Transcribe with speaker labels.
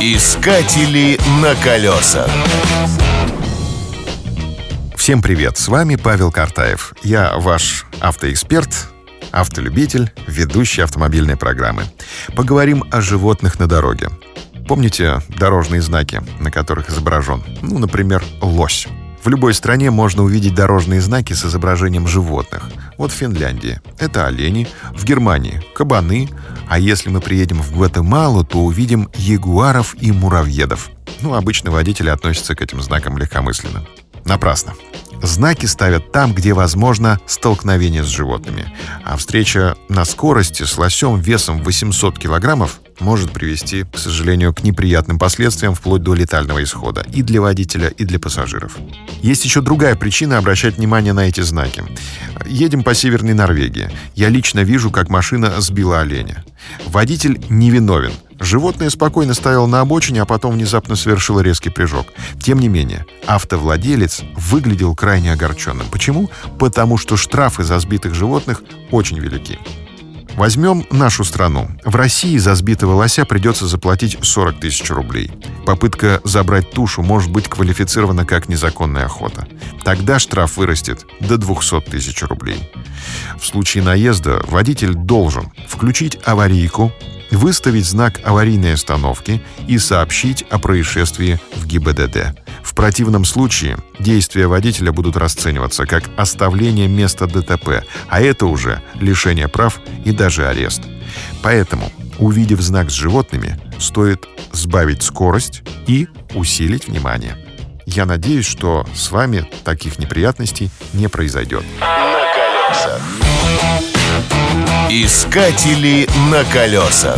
Speaker 1: Искатели на колесах.
Speaker 2: Всем привет, с вами Павел Картаев. Я ваш автоэксперт, автолюбитель, ведущий автомобильной программы. Поговорим о животных на дороге. Помните дорожные знаки, на которых изображен, ну, например, лось? В любой стране можно увидеть дорожные знаки с изображением животных. Вот в Финляндии это олени, в Германии — кабаны, а если мы приедем в Гватемалу, то увидим ягуаров и муравьедов. Ну, обычно водители относятся к этим знакам легкомысленно. Напрасно. Знаки ставят там, где возможно столкновение с животными. А встреча на скорости с лосем весом 800 килограммов может привести, к сожалению, к неприятным последствиям вплоть до летального исхода и для водителя, и для пассажиров. Есть еще другая причина обращать внимание на эти знаки. Едем по Северной Норвегии. Я лично вижу, как машина сбила оленя. Водитель невиновен. Животное спокойно стояло на обочине, а потом внезапно совершило резкий прыжок. Тем не менее, автовладелец выглядел крайне огорченным. Почему? Потому что штрафы за сбитых животных очень велики. Возьмем нашу страну. В России за сбитого лося придется заплатить 40 тысяч рублей. Попытка забрать тушу может быть квалифицирована как незаконная охота. Тогда штраф вырастет до 200 тысяч рублей. В случае наезда водитель должен включить аварийку, выставить знак аварийной остановки и сообщить о происшествии в ГИБДД. В противном случае действия водителя будут расцениваться как оставление места ДТП, а это уже лишение прав и даже арест. Поэтому, увидев знак с животными, стоит сбавить скорость и усилить внимание. Я надеюсь, что с вами таких неприятностей не произойдет.
Speaker 1: На колесах. Искатели на колесах.